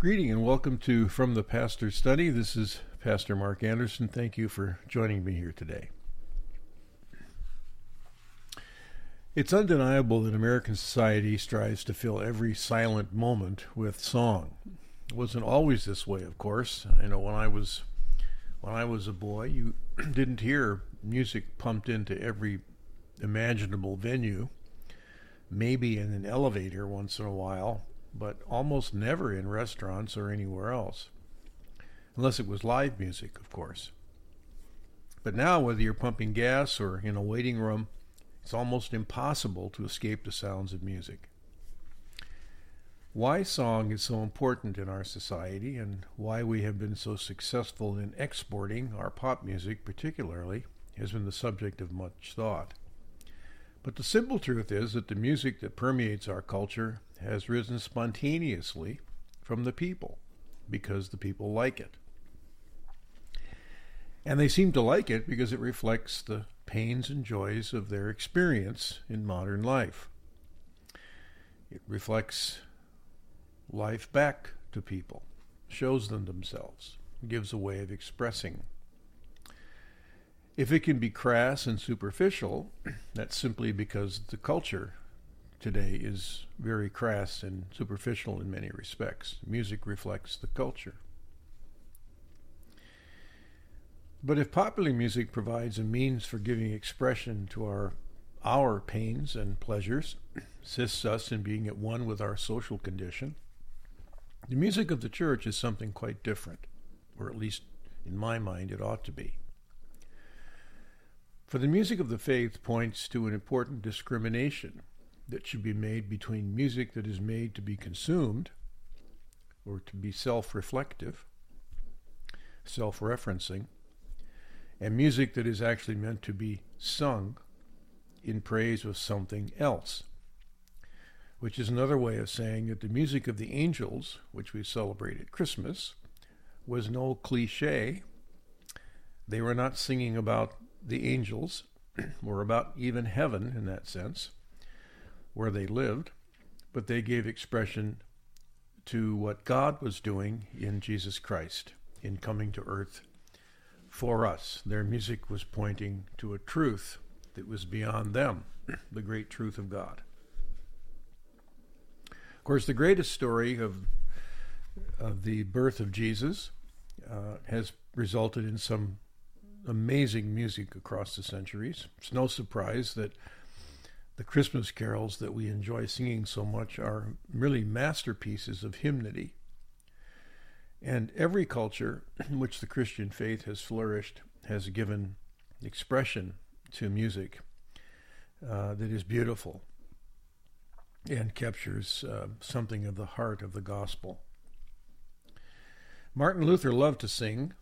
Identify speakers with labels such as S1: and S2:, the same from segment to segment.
S1: Greeting and welcome to From the Pastor's Study. This is Pastor Mark Anderson. Thank you for joining me here today. It's undeniable that American society strives to fill every silent moment with song. It wasn't always this way, of course. I know when I was when I was a boy, you didn't hear music pumped into every imaginable venue. Maybe in an elevator once in a while, but almost never in restaurants or anywhere else. Unless it was live music, of course. But now, whether you're pumping gas or in a waiting room, it's almost impossible to escape the sounds of music. Why song is so important in our society and why we have been so successful in exporting our pop music, particularly, has been the subject of much thought. But the simple truth is that the music that permeates our culture has risen spontaneously from the people because the people like it. And they seem to like it because it reflects the pains and joys of their experience in modern life. It reflects life back to people, shows them themselves, gives a way of expressing if it can be crass and superficial, that's simply because the culture today is very crass and superficial in many respects. Music reflects the culture. But if popular music provides a means for giving expression to our our pains and pleasures, assists us in being at one with our social condition, the music of the church is something quite different, or at least in my mind it ought to be. For the music of the faith points to an important discrimination that should be made between music that is made to be consumed or to be self reflective, self referencing, and music that is actually meant to be sung in praise of something else, which is another way of saying that the music of the angels, which we celebrate at Christmas, was no cliche. They were not singing about the angels, or about even heaven in that sense, where they lived, but they gave expression to what God was doing in Jesus Christ in coming to earth for us. Their music was pointing to a truth that was beyond them, the great truth of God. Of course, the greatest story of, of the birth of Jesus uh, has resulted in some amazing music across the centuries. It's no surprise that the Christmas carols that we enjoy singing so much are really masterpieces of hymnody. And every culture in which the Christian faith has flourished has given expression to music uh, that is beautiful and captures uh, something of the heart of the gospel. Martin Luther loved to sing,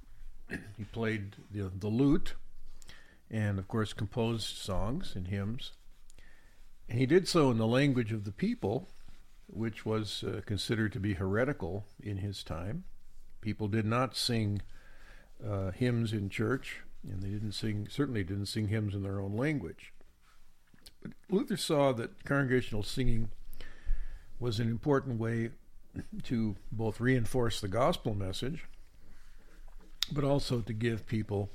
S1: he played the, the lute and, of course, composed songs and hymns. He did so in the language of the people, which was uh, considered to be heretical in his time. People did not sing uh, hymns in church, and they didn't sing, certainly didn't sing hymns in their own language. But Luther saw that congregational singing was an important way to both reinforce the gospel message but also to give people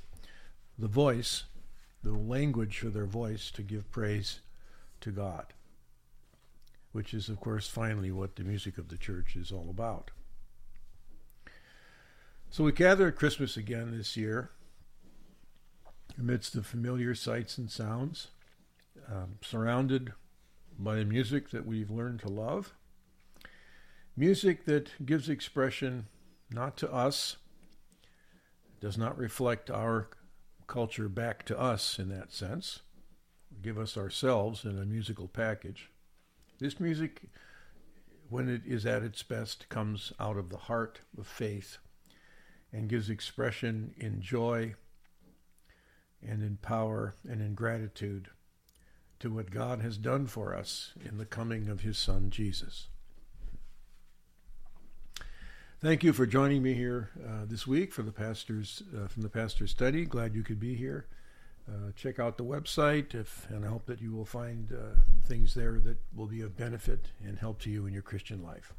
S1: the voice, the language for their voice to give praise to God, which is, of course, finally what the music of the church is all about. So we gather at Christmas again this year amidst the familiar sights and sounds, um, surrounded by the music that we've learned to love. Music that gives expression not to us, does not reflect our culture back to us in that sense, give us ourselves in a musical package. This music, when it is at its best, comes out of the heart of faith and gives expression in joy and in power and in gratitude to what God has done for us in the coming of his Son Jesus. Thank you for joining me here uh, this week for the pastors uh, from the pastor's study. Glad you could be here. Uh, check out the website, if, and I hope that you will find uh, things there that will be of benefit and help to you in your Christian life.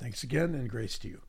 S1: Thanks again, and grace to you.